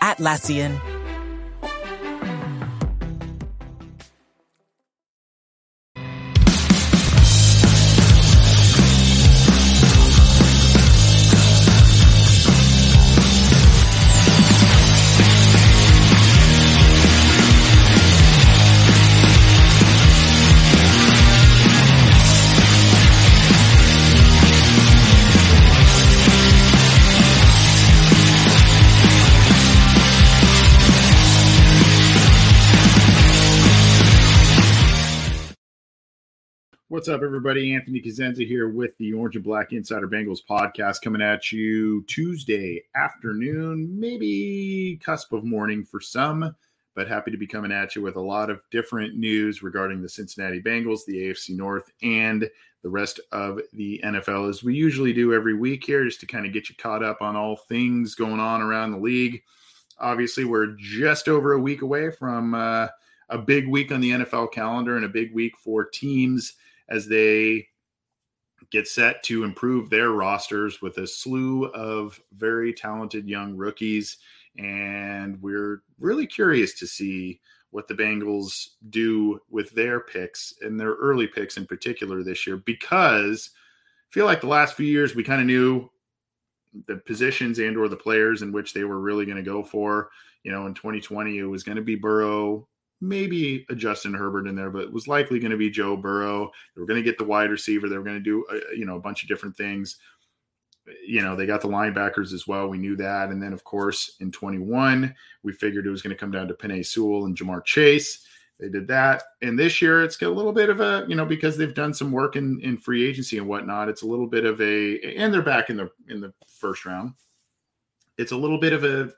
Atlassian. What's up, everybody? Anthony Cosenza here with the Orange and Black Insider Bengals podcast coming at you Tuesday afternoon, maybe cusp of morning for some, but happy to be coming at you with a lot of different news regarding the Cincinnati Bengals, the AFC North, and the rest of the NFL, as we usually do every week here, just to kind of get you caught up on all things going on around the league. Obviously, we're just over a week away from uh, a big week on the NFL calendar and a big week for teams as they get set to improve their rosters with a slew of very talented young rookies. And we're really curious to see what the Bengals do with their picks and their early picks in particular this year, because I feel like the last few years we kind of knew the positions and or the players in which they were really going to go for. You know, in 2020, it was going to be Burrow, maybe a Justin Herbert in there, but it was likely going to be Joe Burrow. They were going to get the wide receiver. They were going to do, a, you know, a bunch of different things. Uh, you know, they got the linebackers as well. We knew that. And then, of course, in 21, we figured it was going to come down to Penei Sewell and Ja'Marr Chase. They did that. And this year, it's got a little bit of a, you know, because they've done some work in, in free agency and whatnot, it's a little bit of a, and they're back in the, in the first round. It's a little bit of a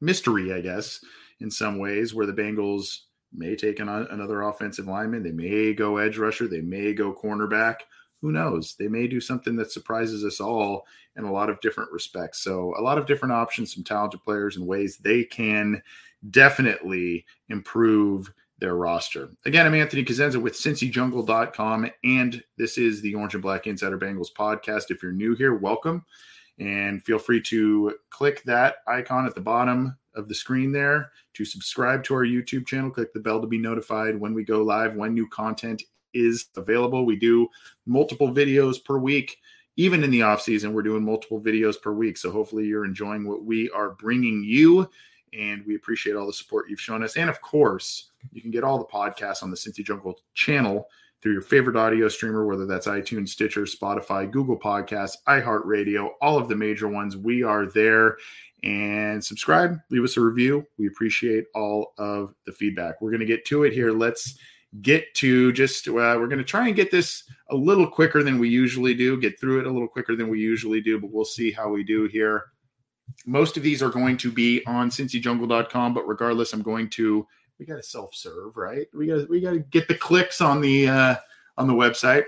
mystery, I guess, in some ways, where the Bengals may take an, another offensive lineman. They may go edge rusher. They may go cornerback. Who knows? They may do something that surprises us all in a lot of different respects. So, a lot of different options, some talented players and ways they can definitely improve their roster. Again, I'm Anthony Cosenza with CincyJungle.com, and this is the Orange and Black Insider Bengals podcast. If you're new here, welcome. And feel free to click that icon at the bottom of the screen there to subscribe to our YouTube channel. Click the bell to be notified when we go live, when new content is available. We do multiple videos per week. Even in the off season, we're doing multiple videos per week. So hopefully you're enjoying what we are bringing you. And we appreciate all the support you've shown us. And of course, you can get all the podcasts on the Cincy Jungle channel through your favorite audio streamer, whether that's iTunes, Stitcher, Spotify, Google Podcasts, iHeartRadio, all of the major ones. We are there. And subscribe, leave us a review. We appreciate all of the feedback. We're going to get to it here. Let's get to just, uh, we're going to try and get this a little quicker than we usually do, get through it a little quicker than we usually do, but we'll see how we do here. Most of these are going to be on cincyjungle.com, but regardless, I'm going to we got to self-serve, right? We got we got to get the clicks on the uh, on the website.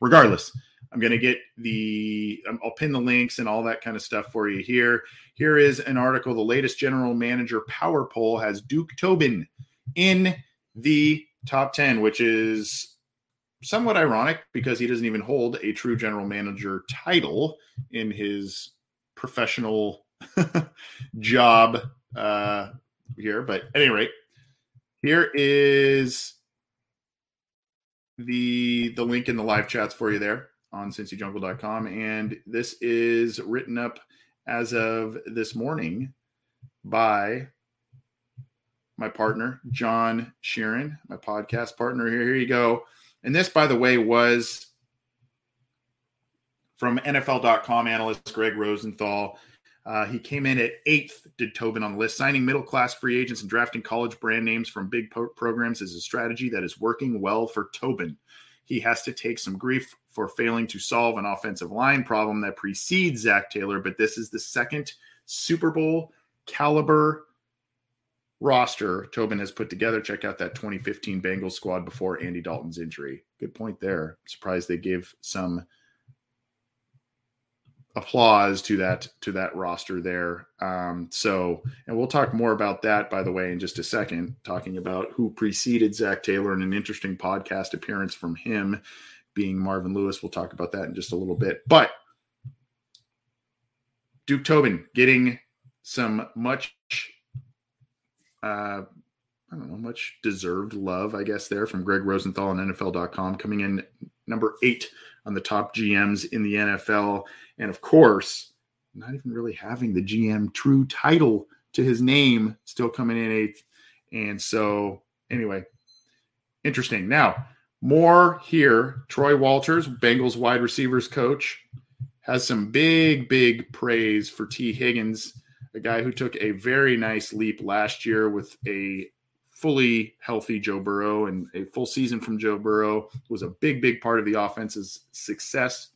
Regardless, I'm going to get the um, I'll pin the links and all that kind of stuff for you here. Here is an article. The latest general manager power poll has Duke Tobin in the top 10, which is somewhat ironic because he doesn't even hold a true general manager title in his professional job uh, here. But at any rate, here is the the link in the live chats for you there on cincyjungle.com. And this is written up as of this morning by my partner, John Sheeran, my podcast partner here. Here you go. And this, by the way, was from NFL.com analyst Greg Rosenthal. Uh, he came in at eighth, did Tobin on the list. Signing middle class free agents and drafting college brand names from big po- programs is a strategy that is working well for Tobin. He has to take some grief for failing to solve an offensive line problem that precedes Zac Taylor, but this is the second Super Bowl caliber roster Tobin has put together. Check out that 2015 Bengals squad before Andy Dalton's injury. Good point there. surprised they gave some applause to that to that roster there. Um, so, and we'll talk more about that, by the way, in just a second. Talking about who preceded Zac Taylor and an interesting podcast appearance from him, being Marvin Lewis. We'll talk about that in just a little bit. But Duke Tobin getting some much uh, I don't know, much deserved love, I guess, there from Greg Rosenthal on NFL.com, coming in number eight on the top GMs in the NFL. And of course, not even really having the GM true title to his name, still coming in eighth. And so, anyway, interesting. Now, more here. Troy Walters, Bengals wide receivers coach, has some big, big praise for Tee Higgins a guy who took a very nice leap last year with a fully healthy Joe Burrow and a full season from Joe Burrow was a big, big part of the offense's success.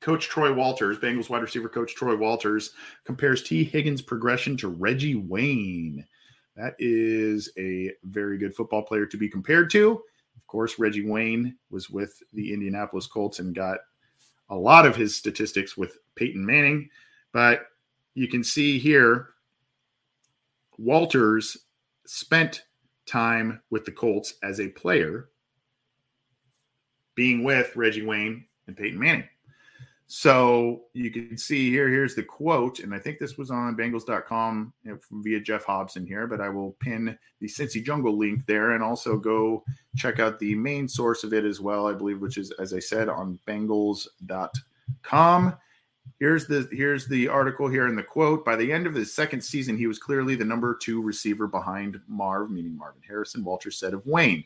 Coach Troy Walters, Bengals wide receiver coach Troy Walters, compares Tee Higgins' progression to Reggie Wayne. That is a very good football player to be compared to. Of course, Reggie Wayne was with the Indianapolis Colts and got a lot of his statistics with Peyton Manning. But you can see here Walters spent time with the Colts as a player, being with Reggie Wayne and Peyton Manning. So you can see here, here's the quote, and I think this was on Bengals.com via Geoff Hobson here, but I will pin the Cincy Jungle link there and also go check out the main source of it as well, I believe, which is, as I said, on Bengals.com. Here's the here's the article here in the quote. By the end of his second season, he was clearly the number two receiver behind Marv, meaning Marvin Harrison. Walter said of Wayne.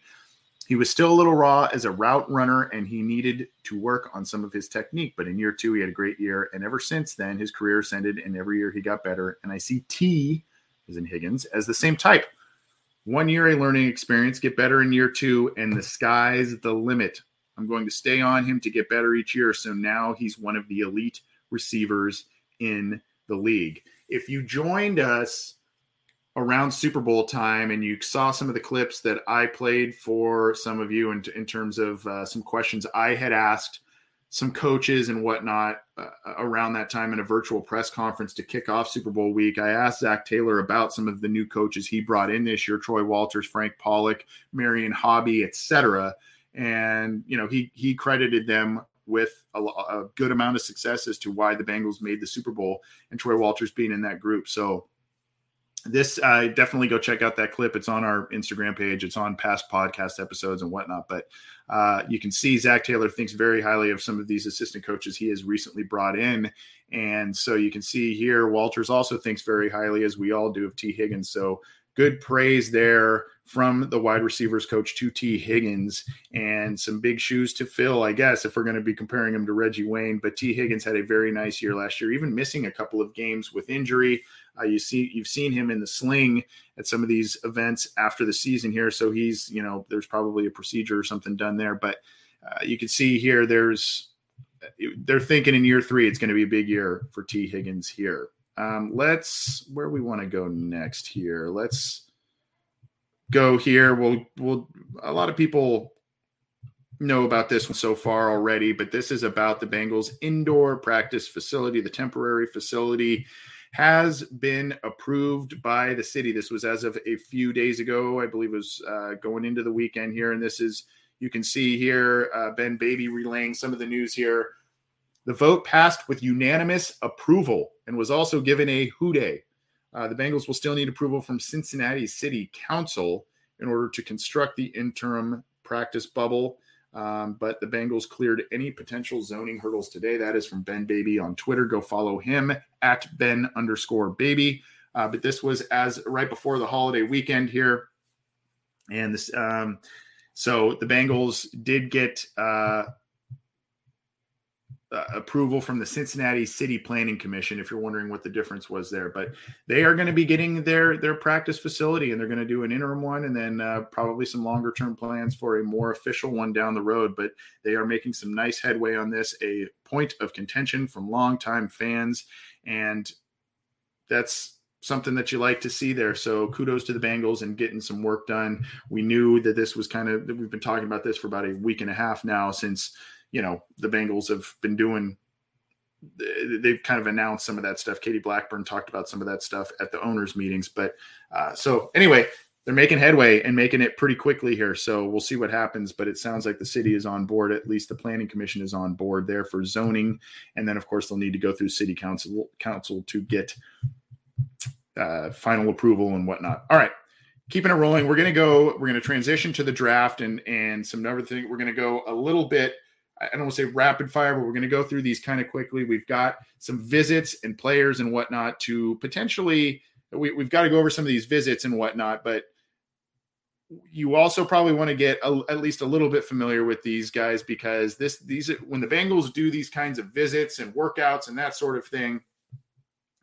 He was still a little raw as a route runner and he needed to work on some of his technique. But in year two, he had a great year. And ever since then, his career ascended and every year he got better. And I see T, as in Higgins, as the same type. One year a learning experience, get better in year two, and the sky's the limit. I'm going to stay on him to get better each year. So now he's one of the elite receivers in the league. If you joined us around Super Bowl time and you saw some of the clips that I played for some of you in, in terms of uh, some questions I had asked some coaches and whatnot uh, around that time in a virtual press conference to kick off Super Bowl week. I asked Zac Taylor about some of the new coaches he brought in this year: Troy Walters, Frank Pollack, Marion Hobby, etc. And you know, he he credited them with a, a, good amount of success as to why the Bengals made the Super Bowl and Troy Walters being in that group. So this uh, definitely go check out that clip. It's on our Instagram page. It's on past podcast episodes and whatnot. But uh, you can see Zac Taylor thinks very highly of some of these assistant coaches he has recently brought in, and so you can see here Walters also thinks very highly, as we all do, of Tee Higgins. So good praise there from the wide receivers coach to Tee Higgins and some big shoes to fill, I guess, if we're going to be comparing him to Reggie Wayne. But Tee Higgins had a very nice year last year, even missing a couple of games with injury. Uh, you see, you've seen him in the sling at some of these events after the season here. So he's, you know, there's probably a procedure or something done there. But uh, you can see here, there's, they're thinking in year three, it's going to be a big year for Tee Higgins here. Um, let's where we want to go next here. Let's go here. We'll we'll a lot of people know about this one so far already, but this is about the Bengals indoor practice facility. The temporary facility has been approved by the city. This was as of a few days ago, I believe it was uh, going into the weekend here. And this is, you can see here, uh, Ben Baby relaying some of the news here. The vote passed with unanimous approval and was also given a hooday. Uh, the Bengals will still need approval from Cincinnati City Council in order to construct the interim practice bubble. Um, but the Bengals cleared any potential zoning hurdles today. That is from Ben Baby on Twitter. Go follow him at Ben underscore Baby. Uh, but this was as right before the holiday weekend here, and this. Um, so the Bengals did get uh, uh, approval from the Cincinnati City Planning Commission. If you're wondering what the difference was there, but they are going to be getting their their practice facility, and they're going to do an interim one, and then uh, probably some longer term plans for a more official one down the road. But they are making some nice headway on this. A point of contention from longtime fans, and that's something that you like to see there. So kudos to the Bengals and getting some work done. We knew that this was kind of we've been talking about this for about a week and a half now since you know the Bengals have been doing they've kind of announced some of that stuff. Katie Blackburn talked about some of that stuff at the owners meetings. But uh, so anyway, they're making headway and making it pretty quickly here. So we'll see what happens. But it sounds like the city is on board. At least the planning commission is on board there for zoning. And then of course they'll need to go through city council council to get uh, final approval and whatnot. All right. Keeping it rolling, we're to go. We're to transition to the draft and and some other things. We're to go a little bit I don't want to say rapid fire, but we're going to go through these kind of quickly. We've got some visits and players and whatnot to potentially, we, have got to go over some of these visits and whatnot, but you also probably want to get a, at least a little bit familiar with these guys because this, these, when the Bengals do these kinds of visits and workouts and that sort of thing,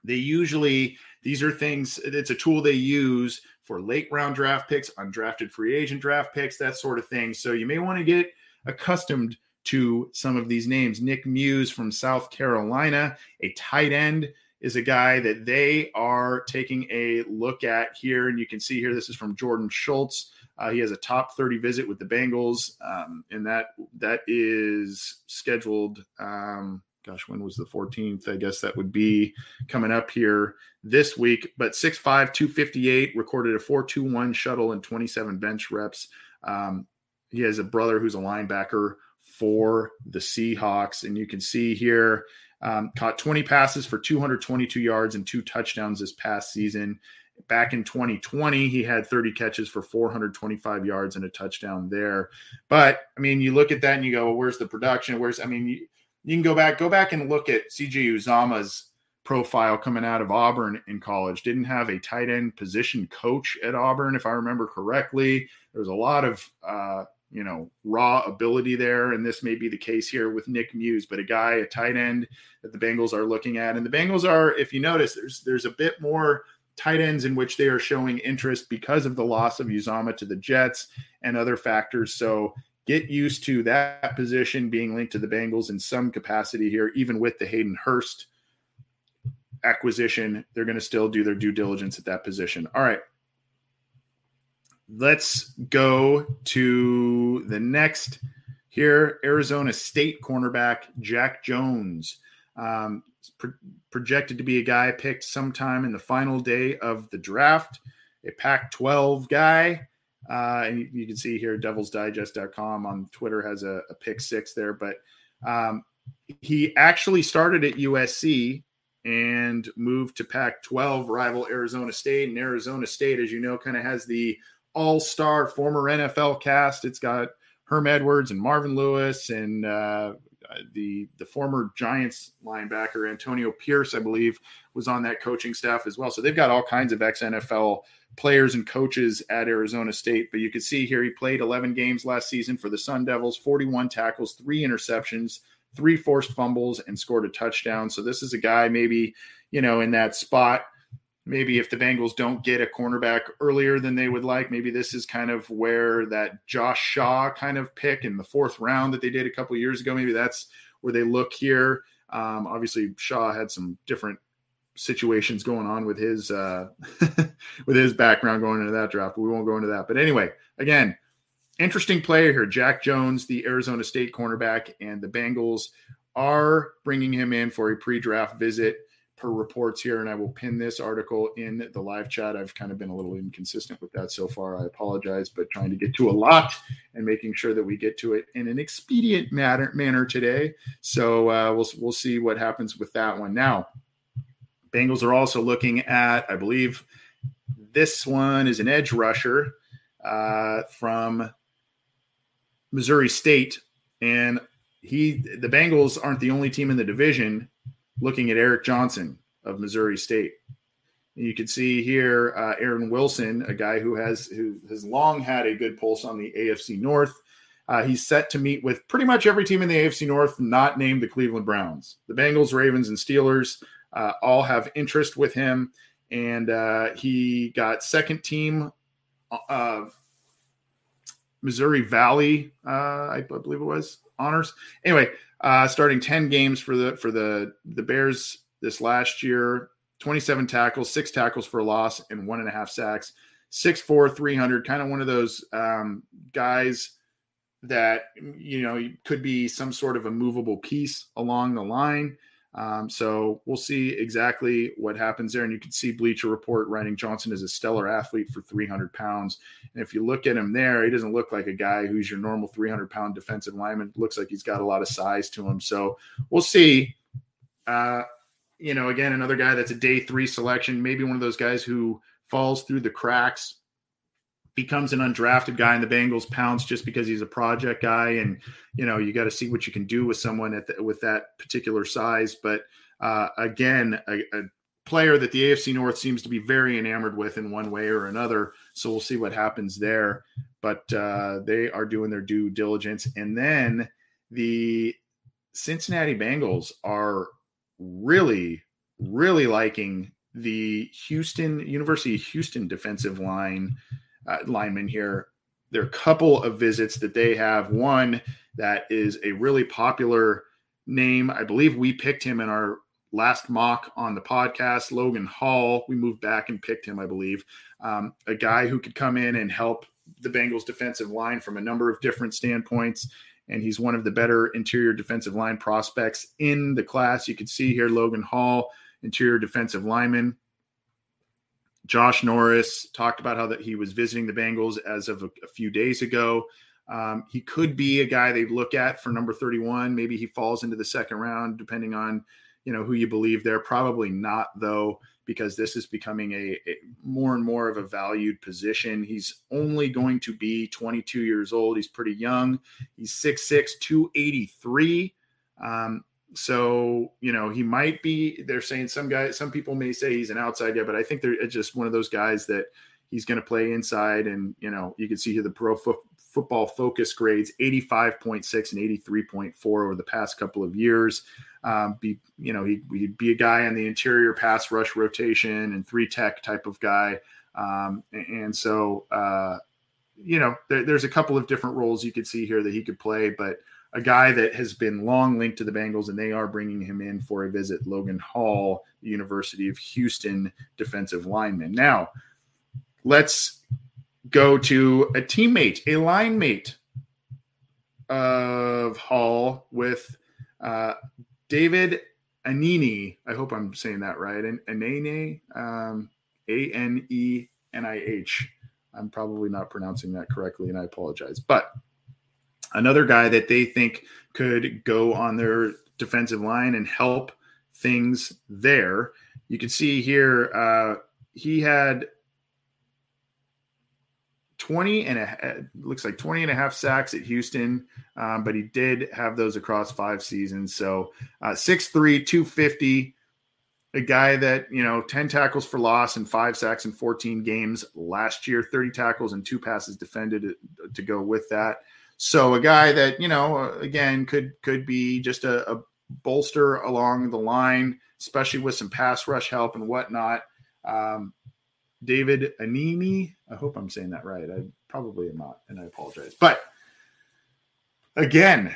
they usually, these are things, it's a tool they use for late round draft picks, undrafted free agent draft picks, that sort of thing. So you may want to get accustomed to some of these names. Nick Muse from South Carolina, a tight end, is a guy that they are taking a look at here. And you can see here, this is from Jordan Schultz. Uh, he has a top 30 visit with the Bengals, um, and that that is scheduled. Um, gosh, when was the 14th? I guess that would be coming up here this week. But 6'5, 258, recorded a 4.21 shuttle and 27 bench reps. Um, he has a brother who's a linebacker for the Seahawks. And you can see here, um, caught 20 passes for 222 yards and two touchdowns this past season. Back in 2020, he had 30 catches for 425 yards and a touchdown there. But I mean, you look at that and you go, well, "Where's the production? Where's?" I mean, you, you can go back, go back and look at CJ Uzomah's profile coming out of Auburn in college. Didn't have a tight end position coach at Auburn, if I remember correctly. There was a lot of uh, you know, raw ability there. And this may be the case here with Nick Muse, but a guy, a tight end that the Bengals are looking at. And the Bengals are, if you notice, there's there's a bit more tight ends in which they are showing interest because of the loss of Uzomah to the Jets and other factors. So get used to that position being linked to the Bengals in some capacity here, even with the Hayden Hurst acquisition. They're going to still do their due diligence at that position. All right let's go to the next here Arizona State cornerback Jack Jones. Um, pro- projected to be a guy picked sometime in the final day of the draft, a Pac 12 guy. Uh, and you, can see here, devilsdigest.com on Twitter has a, a pick six there, but um, he actually started at USC and moved to Pac 12 rival Arizona State. And Arizona State, as you know, kind of has the all star former NFL cast. It's got Herm Edwards and Marvin Lewis and uh, the the former Giants linebacker Antonio Pierce, I believe, was on that coaching staff as well. So they've got all kinds of ex NFL players and coaches at Arizona State. But you can see here he played 11 games last season for the Sun Devils, 41 tackles, three interceptions, three forced fumbles, and scored a touchdown. So this is a guy maybe you know in that spot maybe if the Bengals don't get a cornerback earlier than they would like, maybe this is kind of where that Josh Shaw kind of pick in the fourth round that they did a couple years ago. Maybe that's where they look here. Um, obviously, Shaw had some different situations going on with his uh, with his background going into that draft. But we won't go into that. But anyway, again, interesting player here, Jack Jones, the Arizona State cornerback, and the Bengals are bringing him in for a pre-draft visit per reports here, and I will pin this article in the live chat. I've kind of been a little inconsistent with that so far. I apologize, but trying to get to a lot and making sure that we get to it in an expedient matter, manner today. So uh, we'll we'll see what happens with that one. Now, Bengals are also looking at, I believe, this one is an edge rusher uh, from Missouri State, and he the Bengals aren't the only team in the division looking at Eric Johnson of Missouri State. You can see here uh, Aaron Wilson, a guy who has who has long had a good pulse on the AFC North. Uh, he's set to meet with pretty much every team in the AFC North, not named the Cleveland Browns. The Bengals, Ravens, and Steelers uh, all have interest with him, and uh, he got second team uh, Missouri Valley, uh, I believe it was honors. Anyway, uh, starting 10 games for the for the the Bears this last year, 27 tackles, six tackles for a loss, and one and a half sacks. 6'4, 300, kind of one of those um, guys that, you know, could be some sort of a movable piece along the line. Um, so we'll see exactly what happens there. And you can see Bleacher Report writing Johnson is a stellar athlete for 300 pounds. And if you look at him there, he doesn't look like a guy who's your normal 300 pound defensive lineman. looks like he's got a lot of size to him. So we'll see. Uh, you know, again, another guy that's a day three selection, maybe one of those guys who falls through the cracks becomes an undrafted guy in the Bengals pounds just because he's a project guy, and you know you got to see what you can do with someone at the, with that particular size. But uh, again, a, a, player that the AFC North seems to be very enamored with in one way or another. So we'll see what happens there. But uh, they are doing their due diligence, and then the Cincinnati Bengals are really, really liking the Houston University Houston defensive line uh, lineman here. There are a couple of visits that they have. One that is a really popular name. I believe we picked him in our last mock on the podcast. Logan Hall. We moved back and picked him, I believe. Um, a guy who could come in and help the Bengals defensive line from a number of different standpoints. And he's one of the better interior defensive line prospects in the class. You can see here Logan Hall, interior defensive lineman. Josh Norris talked about how that he was visiting the Bengals as of a, a few days ago. Um, he could be a guy they look at for number 31. Maybe he falls into the second round, depending on you know who you believe there. Probably not though, because this is becoming a, a more and more of a valued position. He's only going to be 22 years old. He's pretty young. He's 6'6", 283. Um, so you know he might be. They're saying some guys, some people may say he's an outside guy, but I think they're just one of those guys that he's going to play inside. And you know you can see here the pro fo- football focus grades 85.6 and 83.4 over the past couple of years. Um, be you know he, he'd be a guy on the interior pass rush rotation and three tech type of guy. Um, and so uh, you know there, there's a couple of different roles you could see here that he could play, but a guy that has been long linked to the Bengals, and they are bringing him in for a visit. Logan Hall, University of Houston defensive lineman. Now, let's go to a teammate, a line mate of Hall with uh, David Anenih. I hope I'm saying that right. And Anene, um, A N E N I H. I'm probably not pronouncing that correctly, and I apologize. But another guy that they think could go on their defensive line and help things there. You can see here uh, he had 20 and a looks like 20 and a half sacks at Houston, um, but he did have those across five seasons. So uh, 6'3, 250, a guy that, you know, 10 tackles for loss and five sacks in 14 games last year, 30 tackles and two passes defended to go with that. So a guy that you know uh, again could could be just a, a bolster along the line, especially with some pass rush help and whatnot. Um, David Animi, I hope I'm saying that right. I probably am not, and I apologize. But again,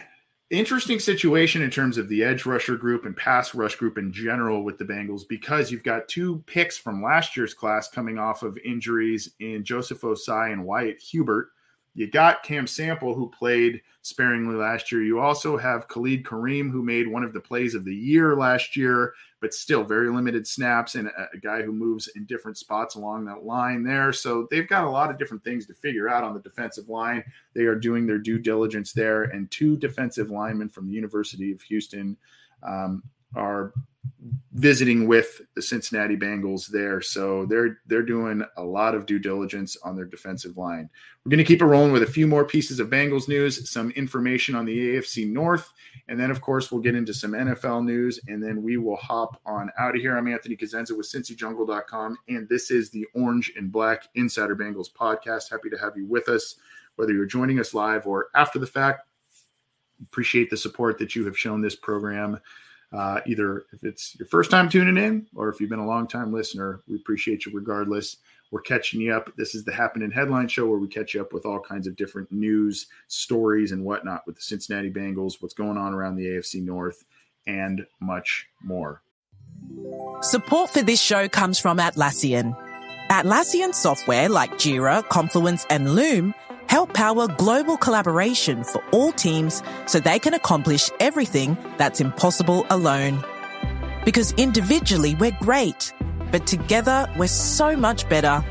interesting situation in terms of the edge rusher group and pass rush group in general with the Bengals because you've got two picks from last year's class coming off of injuries in Joseph Ossai and Wyatt Hubert. You got Cam Sample, who played sparingly last year. You also have Khalid Kareem, who made one of the plays of the year last year, but still very limited snaps, and a, a guy who moves in different spots along that line there. So they've got a lot of different things to figure out on the defensive line. They are doing their due diligence there, and two defensive linemen from the University of Houston um, are visiting with the Cincinnati Bengals there. So they're they're doing a lot of due diligence on their defensive line. We're going to keep it rolling with a few more pieces of Bengals news, some information on the AFC North, and then of course we'll get into some NFL news and then we will hop on out of here. I'm Anthony Cosenza with cincyjungle.com and this is the Orange and Black Insider Bengals podcast. Happy to have you with us whether you're joining us live or after the fact. Appreciate the support that you have shown this program uh, either if it's your first time tuning in or if you've been a long time listener, we appreciate you regardless. We're catching you up. This is the Happening Headline Show where we catch you up with all kinds of different news, stories, and whatnot with the Cincinnati Bengals, what's going on around the AFC North, and much more. Support for this show comes from Atlassian. Atlassian software like Jira, Confluence, and Loom help power global collaboration for all teams so they can accomplish everything that's impossible alone. Because individually we're great, but together we're so much better.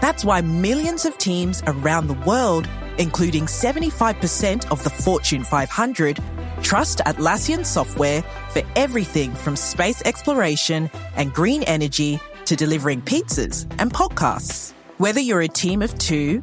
That's why millions of teams around the world, including 75% of the Fortune 500, trust Atlassian software for everything from space exploration and green energy to delivering pizzas and podcasts. Whether you're a team of two,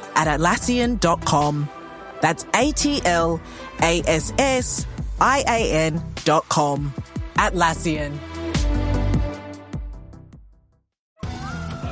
at Atlassian.com. That's A T L A S S I A N.com. Atlassian.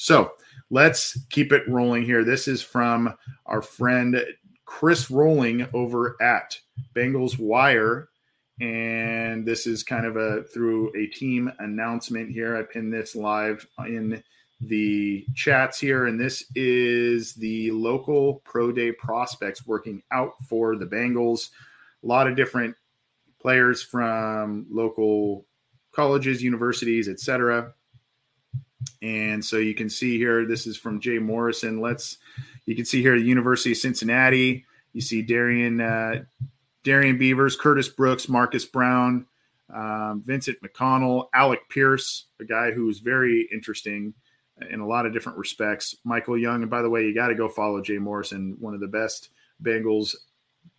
So let's keep it rolling here. This is from our friend Chris Roling over at Bengals Wire. And this is kind of a through a team announcement here. I pinned this live in the chats here. And this is the local pro day prospects working out for the Bengals. A lot of different players from local colleges, universities, etc. And so you can see here, this is from Jay Morrison. Let's, you can see here, the University of Cincinnati. You see Darian, uh, Darian Beavers, Curtis Brooks, Marcus Brown, um, Vincent McConnell, Alec Pierce, a guy who is very interesting in a lot of different respects. Michael Young, and by the way, you got to go follow Jay Morrison, one of the best Bengals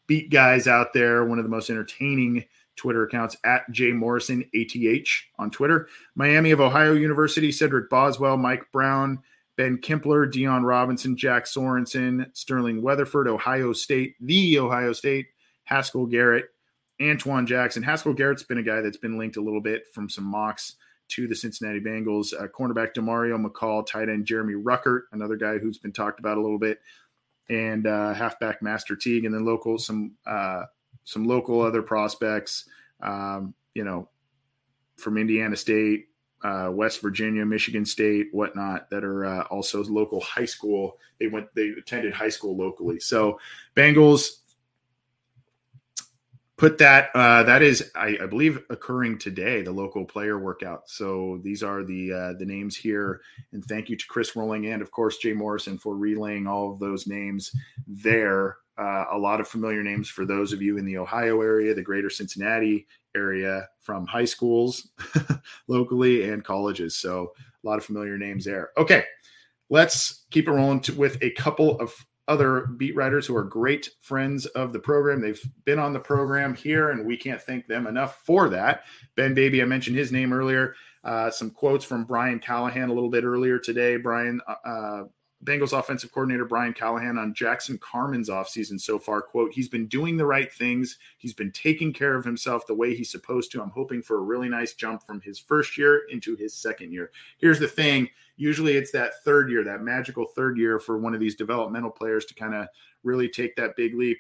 beat guys out there, one of the most entertaining Twitter accounts at J Morrison ATH on Twitter. Miami of Ohio University, Cedric Boswell, Mike Brown, Ben Kimpler, Dion Robinson, Jack Sorensen, Sterling Weatherford, Ohio State, the Ohio State, Haskell Garrett, Antoine Jackson. Haskell Garrett's been a guy that's been linked a little bit from some mocks to the Cincinnati Bengals. Uh, cornerback Demario McCall, tight end Jeremy Ruckert, another guy who's been talked about a little bit, and uh, halfback Master Teague, and then local some uh, some local other prospects, um, you know, from Indiana State, uh, West Virginia, Michigan State, whatnot, that are uh, also local high school. They went, they attended high school locally. So Bengals put that. Uh, that is, I, I, believe, occurring today. The local player workout. So these are the uh, the names here. And thank you to Chris Roling and of course Jay Morrison for relaying all of those names there. Uh, a lot of familiar names for those of you in the Ohio area, the greater Cincinnati area from high schools locally and colleges. So a lot of familiar names there. Okay, let's keep it rolling to, with a couple of other beat writers who are great friends of the program. They've been on the program here, and we can't thank them enough for that. Ben Baby, I mentioned his name earlier. Uh, some quotes from Brian Callahan a little bit earlier today. Brian uh, uh Bengals offensive coordinator Brian Callahan on Jackson Carman's offseason so far. Quote, he's been doing the right things. He's been taking care of himself the way he's supposed to. I'm hoping for a really nice jump from his first year into his second year. Here's the thing usually it's that third year, that magical third year for one of these developmental players to kind of really take that big leap.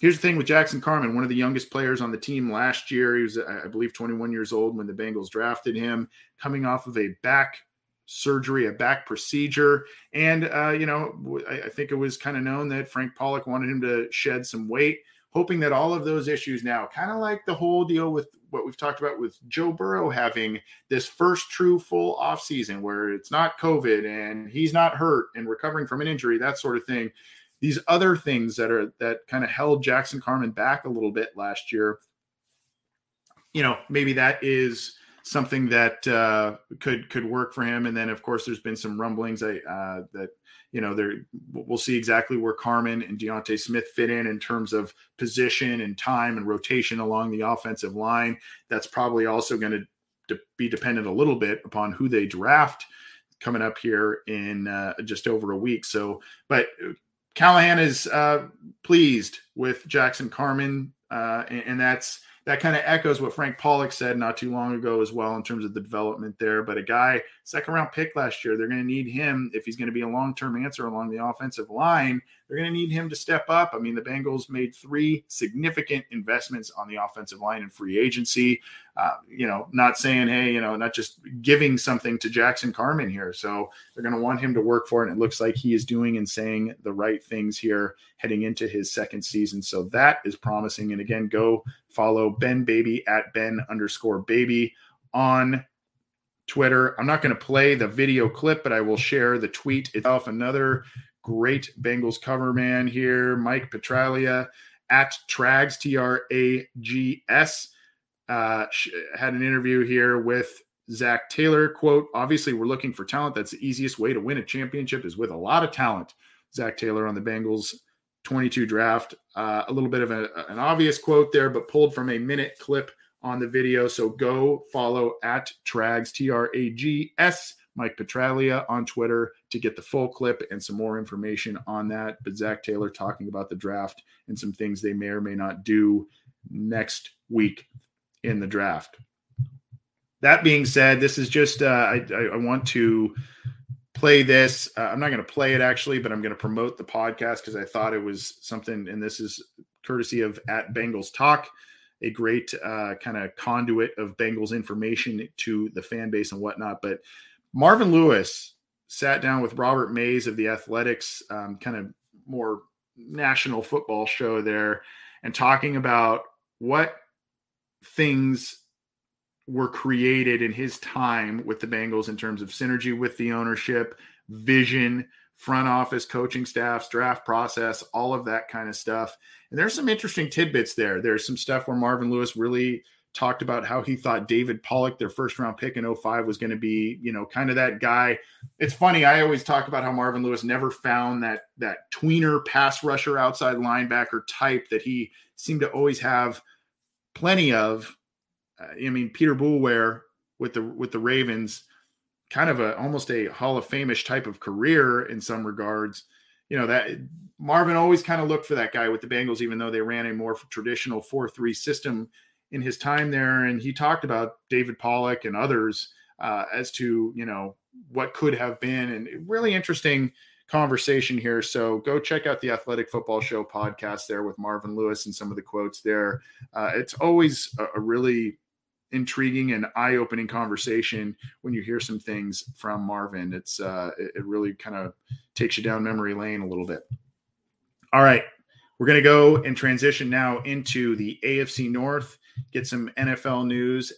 here's the thing with Jackson Carman, one of the youngest players on the team last year. He was, I believe, 21 years old when the Bengals drafted him, coming off of a back surgery, a back procedure. And, uh, you know, I, I think it was kind of known that Frank Pollack wanted him to shed some weight, hoping that all of those issues now, kind of like the whole deal with what we've talked about with Joe Burrow having this first true full offseason where it's not COVID and he's not hurt and recovering from an injury, that sort of thing. These other things that are that kind of held Jackson Carman back a little bit last year. You know, maybe that is something that uh, could could work for him. And then, of course, there's been some rumblings uh, that you know there we'll see exactly where Carman and D'Ante Smith fit in in terms of position and time and rotation along the offensive line. That's probably also going to de- be dependent a little bit upon who they draft coming up here in uh, just over a week. So, but Callahan is uh, pleased with Jackson Carman, uh, and, and that's that kind of echoes what Frank Pollack said not too long ago as well in terms of the development there. But a guy, second round pick last year, they're going to need him if he's going to be a long term answer along the offensive line. They're going to need him to step up. I mean, the Bengals made three significant investments on the offensive line in free agency. Uh, you know, not saying, hey, you know, not just giving something to Jackson Carman here. So they're going to want him to work for it. And it looks like he is doing and saying the right things here heading into his second season. So that is promising. And again, go follow Ben Baby at Ben underscore baby on Twitter. I'm not going to play the video clip, but I will share the tweet itself. Another great Bengals cover man here, Mike Petraglia at Trags, T R A G S. Uh, had an interview here with Zac Taylor. Quote, obviously, we're looking for talent. That's the easiest way to win a championship is with a lot of talent. Zac Taylor on the Bengals 22 draft. Uh, a little bit of a, an obvious quote there, but pulled from a minute clip on the video. So go follow at Trags, T R A G S, Mike Petraglia on Twitter to get the full clip and some more information on that. But Zac Taylor talking about the draft and some things they may or may not do next week in the draft. That being said, this is just, uh, I, I want to play this. Uh, I'm not going to play it actually, but I'm going to promote the podcast because I thought it was something, and this is courtesy of at Bengals Talk, a great uh, kind of conduit of Bengals information to the fan base and whatnot. But Marvin Lewis sat down with Robert Mays of the Athletics, um, kind of more national football show there, and talking about what things were created in his time with the Bengals in terms of synergy with the ownership, vision, front office, coaching staffs, draft process, all of that kind of stuff. And there's some interesting tidbits there. There's some stuff where Marvin Lewis really talked about how he thought David Pollack, their first round pick in 05, was going to be, you know, kind of that guy. It's funny. I always talk about how Marvin Lewis never found that that tweener pass rusher outside linebacker type that he seemed to always have plenty of uh, I mean, Peter Boulware with the with the Ravens, kind of a almost a Hall of Fameish type of career in some regards. You know that Marvin always kind of looked for that guy with the Bengals, even though they ran a more traditional four three system in his time there. And he talked about David Pollack and others uh, as to you know what could have been, and really interesting conversation here. So go check out the Athletic Football Show podcast there with Marvin Lewis and some of the quotes there. Uh, it's always a, a really intriguing and eye-opening conversation when you hear some things from Marvin. It's uh, it, it really kind of takes you down memory lane a little bit. All right, we're to go and transition now into the AFC North, get some NFL news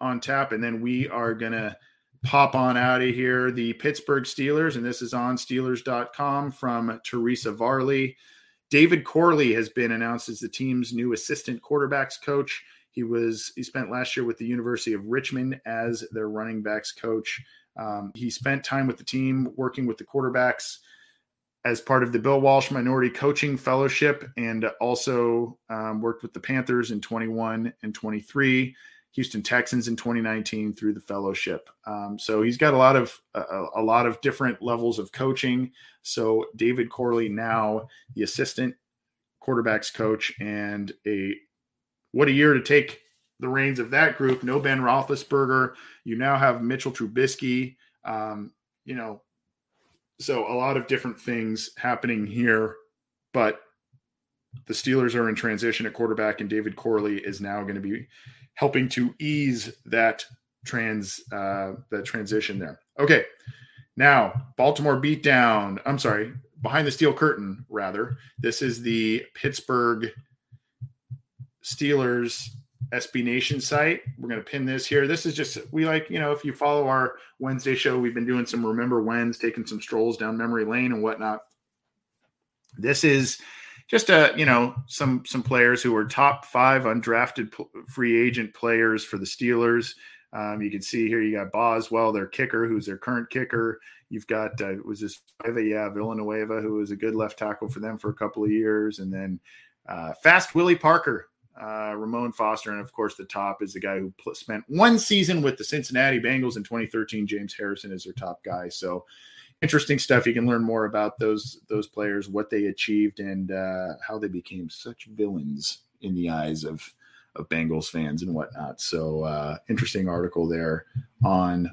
on tap, and then we are to pop on out of here. The Pittsburgh Steelers, and this is on Steelers.com from Teresa Varley. David Corley has been announced as the team's new assistant quarterbacks coach. He was he spent last year with the University of Richmond as their running backs coach. Um, he spent time with the team working with the quarterbacks as part of the Bill Walsh Minority Coaching Fellowship, and also um, worked with the Panthers in 21 and 23, Houston Texans in 2019 through the fellowship. Um, so he's got a lot of a, a lot of different levels of coaching. So David Corley now the assistant quarterbacks coach and a what a year to take the reins of that group. No Ben Roethlisberger. You now have Mitchell Trubisky. Um, you know, so a lot of different things happening here. But the Steelers are in transition at quarterback, and David Corley is now going to be helping to ease that trans uh, that transition there. Okay, now Baltimore Beatdown. I'm sorry, behind the steel curtain. Rather, this is the Pittsburgh Steelers SB Nation site. We're going to pin this here. This is just, we like, you know, if you follow our Wednesday show, we've been doing some Remember Wens, taking some strolls down memory lane and whatnot. This is just a, you know, some some players who are top five undrafted free agent players for the Steelers. Um, you can see here you got Boswell, their kicker, who's their current kicker. You've got uh, was this yeah Villanueva, who was a good left tackle for them for a couple of years, and then uh, Fast Willie Parker, uh, Ramon Foster, and of course the top is the guy who pl- spent one season with the Cincinnati Bengals in 2013. James Harrison is their top guy. So interesting stuff. You can learn more about those those players, what they achieved, and uh, how they became such villains in the eyes of of Bengals fans and whatnot. So uh, interesting article there on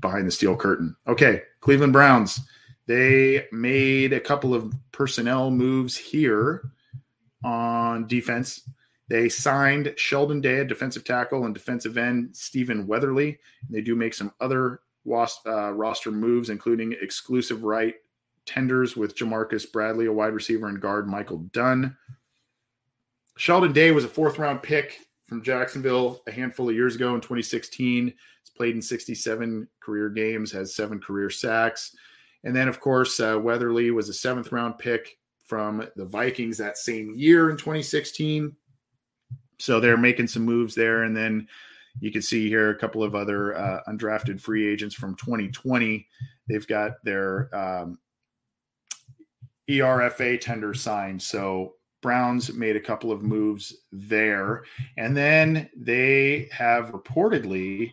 behind the steel curtain. Okay, Cleveland Browns. They made a couple of personnel moves here on defense. They signed Sheldon Day, a defensive tackle, and defensive end Stephen Weatherly. They do make some other uh, roster moves, including exclusive right tenders with Ja'Marcus Bradley, a wide receiver, and guard Michael Dunn. Sheldon Day was a fourth round pick from Jacksonville a handful of years ago in 2016. He's played in 67 career games, has seven career sacks. And then, of course, uh, Weatherly was a seventh round pick from the Vikings that same year in 2016. So they're making some moves there. And then you can see here a couple of other uh, undrafted free agents from 2020. They've got their um, ERFA tender signed. So Browns made a couple of moves there. And then they have reportedly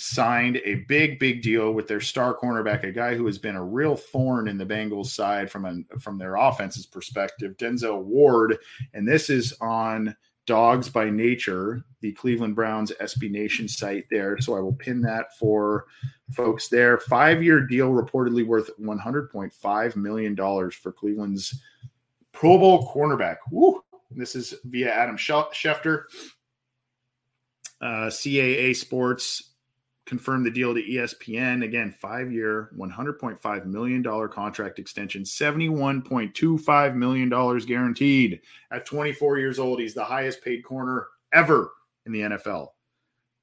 signed a big, big deal with their star cornerback, a guy who has been a real thorn in the Bengals side from a, from their offense's perspective, Denzel Ward. And this is on Dawgs by Nature, the Cleveland Browns SB Nation site there. So I will pin that for folks there. Five year deal reportedly worth $100.5 million for Cleveland's Pro Bowl cornerback. Woo! This is via Adam Schefter. Uh, CAA Sports confirmed the deal to ESPN. Again, five year, $100.5 million contract extension, $71.25 million guaranteed. At 24 years old, he's the highest paid corner ever in the NFL.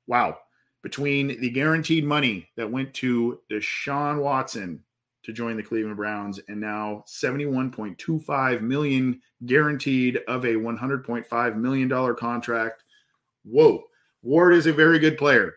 Wow. Between the guaranteed money that went to Deshaun Watson to join the Cleveland Browns and now 71.25 million guaranteed of a $100.5 million contract. Whoa. Ward is a very good player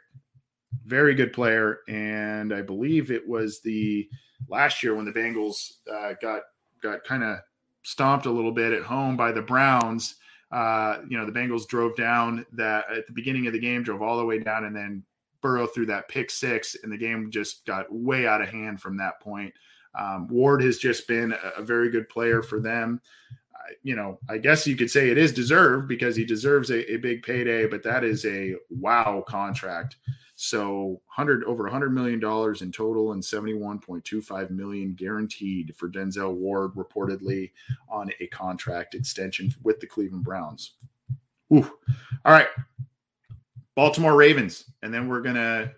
very good player, and I believe it was the last year when the Bengals uh, got got kind of stomped a little bit at home by the Browns. Uh, you know, the Bengals drove down that at the beginning of the game, drove all the way down, and then Burrow threw that pick six, and the game just got way out of hand from that point. Um, Ward has just been a, a very good player for them you know, I guess you could say it is deserved because he deserves a, a, big payday, but that is a wow contract. So, hundred over a hundred million dollars in total, and seventy-one point two five million guaranteed for Denzel Ward, reportedly on a contract extension with the Cleveland Browns. Ooh. All right, Baltimore Ravens, and then we're gonna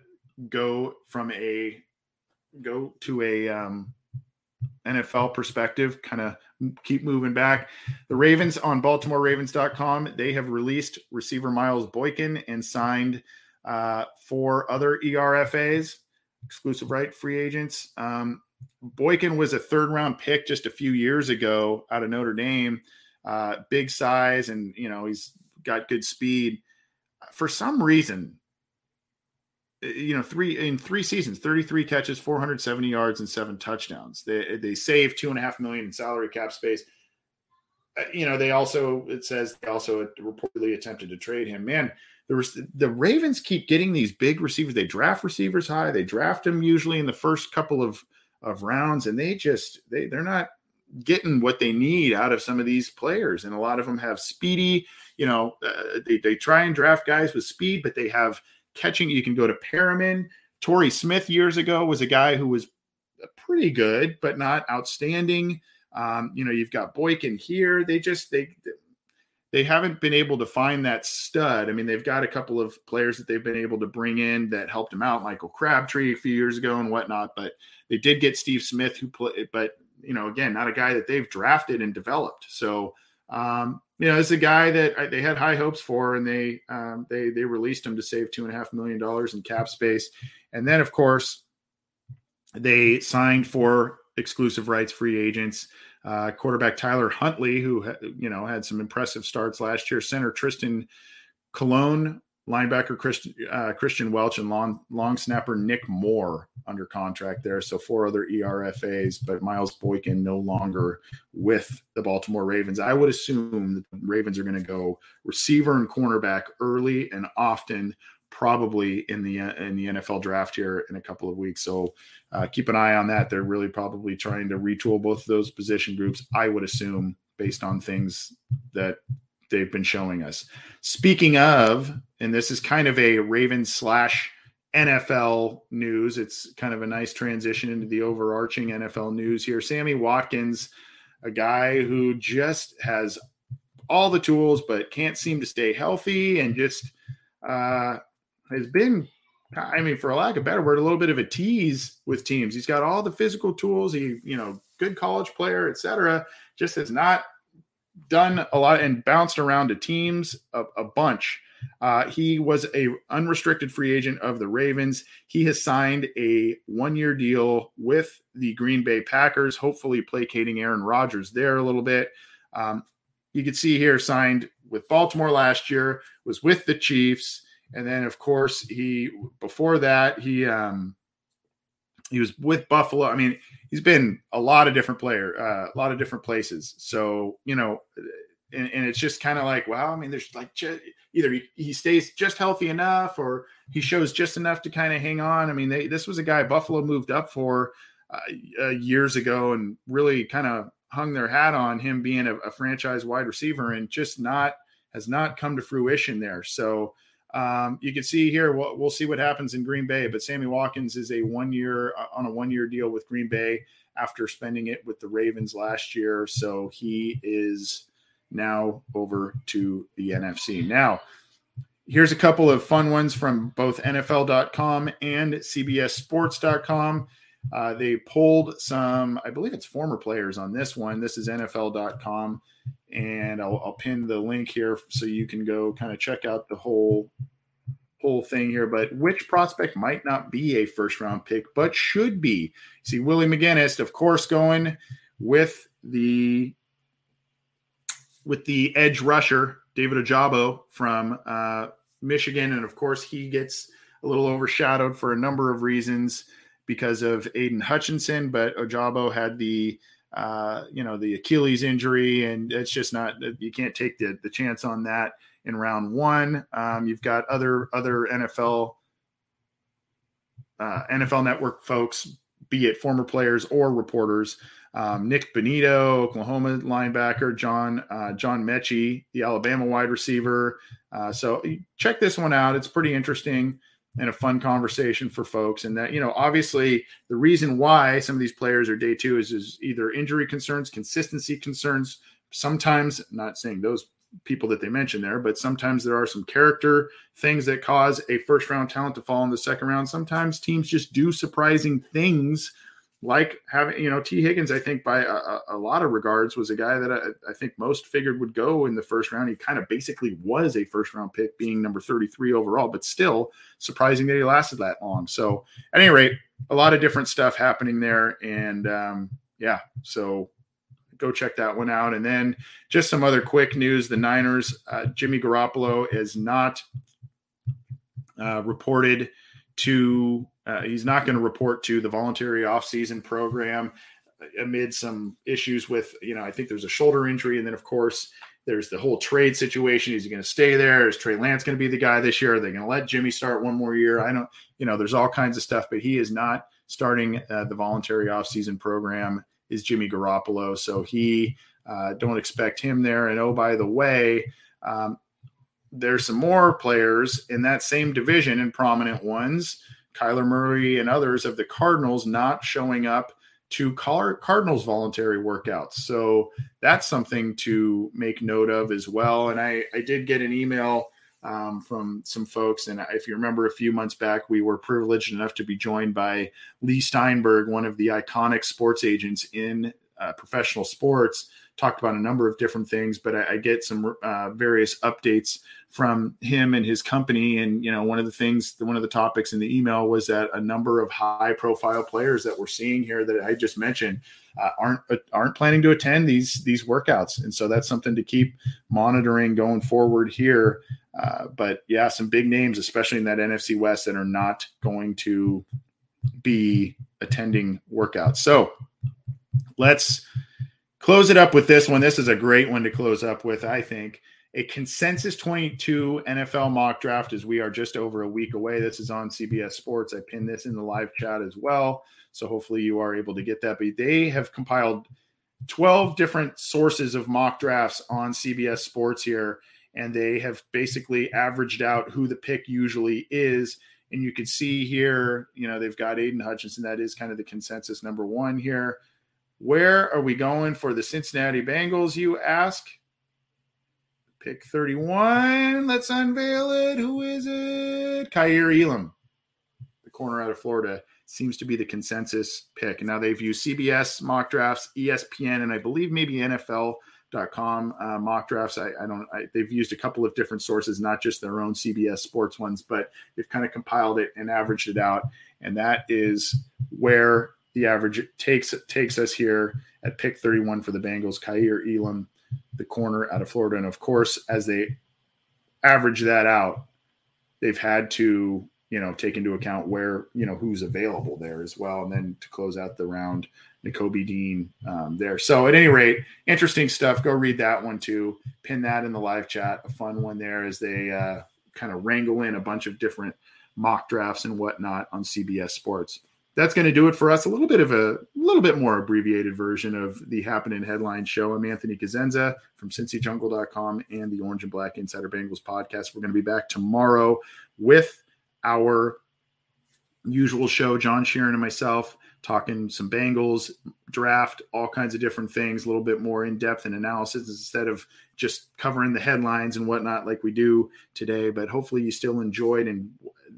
go from a go to a um, NFL perspective, kind of keep moving back. The Ravens on BaltimoreRavens.com, they have released receiver Miles Boykin and signed uh, four other ERFAs, exclusive right free agents. Um, Boykin was a third round pick just a few years ago out of Notre Dame. Uh, big size, and you know he's got good speed. For some reason, you know, three in three seasons, 33 catches, 470 yards, and seven touchdowns. They they saved two and a half million in salary cap space. Uh, you know, they also it says they also reportedly attempted to trade him. Man, the the Ravens keep getting these big receivers. They draft receivers high. They draft them usually in the first couple of of rounds, and they just they they're not getting what they need out of some of these players. And a lot of them have speedy. You know, uh, they they try and draft guys with speed, but they have catching. You can go to Perriman. Torrey Smith years ago was a guy who was pretty good, but not outstanding. Um, you know, you've got Boykin here. They just they they haven't been able to find that stud. I mean, they've got a couple of players that they've been able to bring in that helped them out, Michael Crabtree a few years ago and whatnot. But they did get Steve Smith, who played, but you know, again, not a guy that they've drafted and developed. So, um, you know, it's a guy that they had high hopes for, and they um, they they released him to save two and a half million dollars in cap space, and then of course they signed for exclusive rights free agents. Uh, quarterback Tyler Huntley, who you know had some impressive starts last year. Center Trystan Colon, linebacker Kristian, uh, Kristian Welch, and long long snapper Nick Moore under contract there. So four other ERFAs, but Miles Boykin no longer with the Baltimore Ravens. I would assume the Ravens are going to go receiver and cornerback early and often probably in the in the NFL draft here in a couple of weeks. So uh, keep an eye on that. They're really probably trying to retool both of those position groups. I would assume based on things that they've been showing us. Speaking of, and this is kind of a Raven slash NFL news. It's kind of a nice transition into the overarching NFL news here. Sammy Watkins, a guy who just has all the tools but can't seem to stay healthy and just uh, has been, I mean, for a lack of better word, a little bit of a tease with teams. He's got all the physical tools. He, you know, good college player, etc. Just has not done a lot and bounced around to teams a, a bunch. Uh, he was a unrestricted free agent of the Ravens. He has signed a one-year deal with the Green Bay Packers, hopefully placating Aaron Rodgers there a little bit. Um, you can see here signed with Baltimore last year, was with the Chiefs. And then, of course, he before that he um, he was with Buffalo. I mean, he's been a lot of different player, uh, a lot of different places. So you know, and, and it's just kind of like, wow. I mean, there's like either he, he, stays just healthy enough, or he shows just enough to kind of hang on. I mean, they, this was a guy Buffalo moved up for uh, uh, years ago, and really kind of hung their hat on him being a, a franchise wide receiver, and just not has not come to fruition there. So um, you can see here, we'll, we'll, see what happens in Green Bay. But Sammy Watkins is a one year uh, on a one year deal with Green Bay after spending it with the Ravens last year. So he is now over to the NFC. Now, here's a couple of fun ones from both NFL.com and CBSSports.com. Uh, they pulled some, I believe it's former players on this one. This is NFL.com and I'll, I'll pin the link here so you can go kind of check out the whole whole thing here. But which prospect might not be a first round pick, but should be? See, Willie McGinest, of course, going with the with the edge rusher David Ojabo from uh, Michigan, and of course he gets a little overshadowed for a number of reasons because of Aidan Hutchinson. But Ojabo had the uh, you know, the Achilles injury, and it's just not you can't take the the chance on that in round one. Um, you've got other other NFL uh, NFL Network folks, be it former players or reporters. Um, Nik Bonitto, Oklahoma linebacker, John uh, John Metchie, the Alabama wide receiver. Uh, so check this one out; it's pretty interesting and a fun conversation for folks. And that, you know, obviously the reason why some of these players are day two is, is either injury concerns, consistency concerns. Sometimes, not saying those people that they mentioned there, but sometimes there are some character things that cause a first round talent to fall in the second round. Sometimes teams just do surprising things like having, you know, Tee Higgins, I think by a, a, lot of regards was a guy that I, I, think most figured would go in the first round. He kind of basically was a first round pick, being number 33 overall, but still surprising that he lasted that long. So, at any rate, a lot of different stuff happening there. And um, yeah, so go check that one out. And then just some other quick news the Niners, uh, Jimmy Garoppolo is not uh, reported to uh, he's not going to report to the voluntary offseason program amid some issues with, you know, I think there's a shoulder injury. And then, of course, there's the whole trade situation. Is he going to stay there? Is Trey Lance going to be the guy this year? Are they going to let Jimmy start one more year? I don't, you know, there's all kinds of stuff, but he is not starting uh, the voluntary offseason program, is Jimmy Garoppolo. So he, uh, don't expect him there. And oh, by the way, um, there's some more players in that same division and prominent ones Kyler Murray and others of the Cardinals not showing up to Cardinals voluntary workouts. So that's something to make note of as well. And I, I did get an email um, from some folks. And if you remember a few months back, we were privileged enough to be joined by Leigh Steinberg, one of the iconic sports agents in uh, professional sports talked about a number of different things, but I, I get some uh, various updates from him and his company. And you know, one of the things, one of the topics in the email was that a number of high-profile players that we're seeing here that I just mentioned uh, aren't uh, aren't planning to attend these these workouts, and so that's something to keep monitoring going forward here. Uh, but yeah, some big names, especially in that NFC West, that are not going to be attending workouts. So let's close it up with this one. This is a great one to close up with, I think. A consensus 22 NFL mock draft as we are just over a week away. This is on CBS Sports. I pinned this in the live chat as well. So hopefully you are able to get that. But they have compiled 12 different sources of mock drafts on CBS Sports here. And they have basically averaged out who the pick usually is. And you can see here, you know, they've got Aidan Hutchinson. That is kind of the consensus number one here. Where are we going for the Cincinnati Bengals, you ask? Pick 31. Let's unveil it. Who is it? Kaiir Elam, the corner out of Florida, seems to be the consensus pick. Now they've used CBS mock drafts, ESPN, and I believe maybe NFL.com uh, mock drafts. I, I don't. I, they've used a couple of different sources, not just their own CBS Sports ones, but they've kind of compiled it and averaged it out, and that is where the average takes takes us here at pick 31 for the Bengals. Kaiir Elam, the corner out of Florida, and of course, as they average that out, they've had to you know take into account where you know who's available there as well, and then to close out the round, Nakobe Dean um, there. So at any rate, interesting stuff. Go read that one too. Pin that in the live chat. A fun one there as they uh, kind of wrangle in a bunch of different mock drafts and whatnot on CBS Sports that's going to do it for us. A little bit of a, little bit more abbreviated version of the Happening Headline Show. I'm Anthony Cosenza from CincyJungle.com and the Orange and Black Insider Bengals podcast. We're going to be back tomorrow with our usual show. John Sheeran and myself talking some Bengals draft, all kinds of different things, a little bit more in depth and analysis instead of just covering the headlines and whatnot like we do today. But hopefully, you still enjoyed and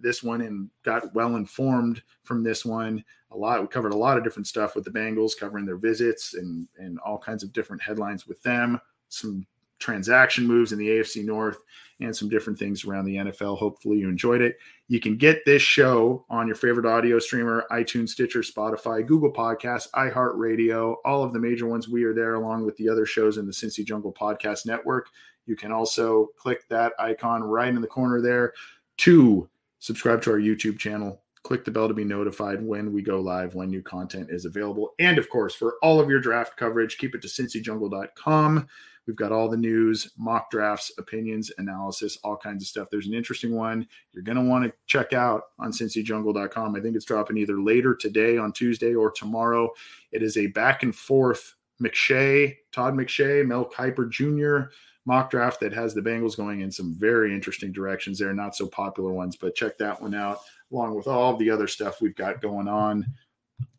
this one and got well informed from this one. A lot we covered a lot of different stuff with the Bengals, covering their visits and and all kinds of different headlines with them. Some transaction moves in the AFC North and some different things around the NFL. Hopefully, you enjoyed it. You can get this show on your favorite audio streamer iTunes, Stitcher, Spotify, Google Podcasts, iHeartRadio, all of the major ones. We are there along with the other shows in the Cincy Jungle Podcast Network. You can also click that icon right in the corner there to subscribe to our YouTube channel, click the bell to be notified when we go live, when new content is available. And of course, for all of your draft coverage, keep it to cincyjungle.com. We've got all the news, mock drafts, opinions, analysis, all kinds of stuff. There's an interesting one you're going to want to check out on cincyjungle.com. I think it's dropping either later today on Tuesday or tomorrow. It is a back and forth McShay, Todd McShay, Mel Kiper Jr., mock draft that has the Bengals going in some very interesting directions there, are not so popular ones, but check that one out along with all the other stuff we've got going on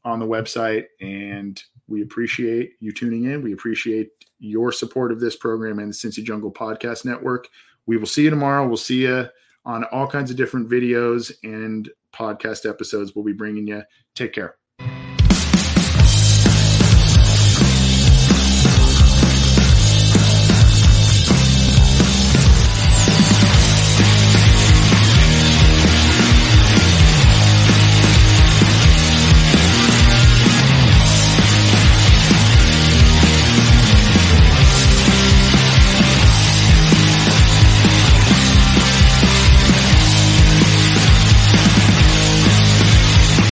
on the website. And we appreciate you tuning in. We appreciate your support of this program and the Cincy Jungle Podcast Network. We will see you tomorrow. We'll see you on all kinds of different videos and podcast episodes we'll be bringing you. Take care.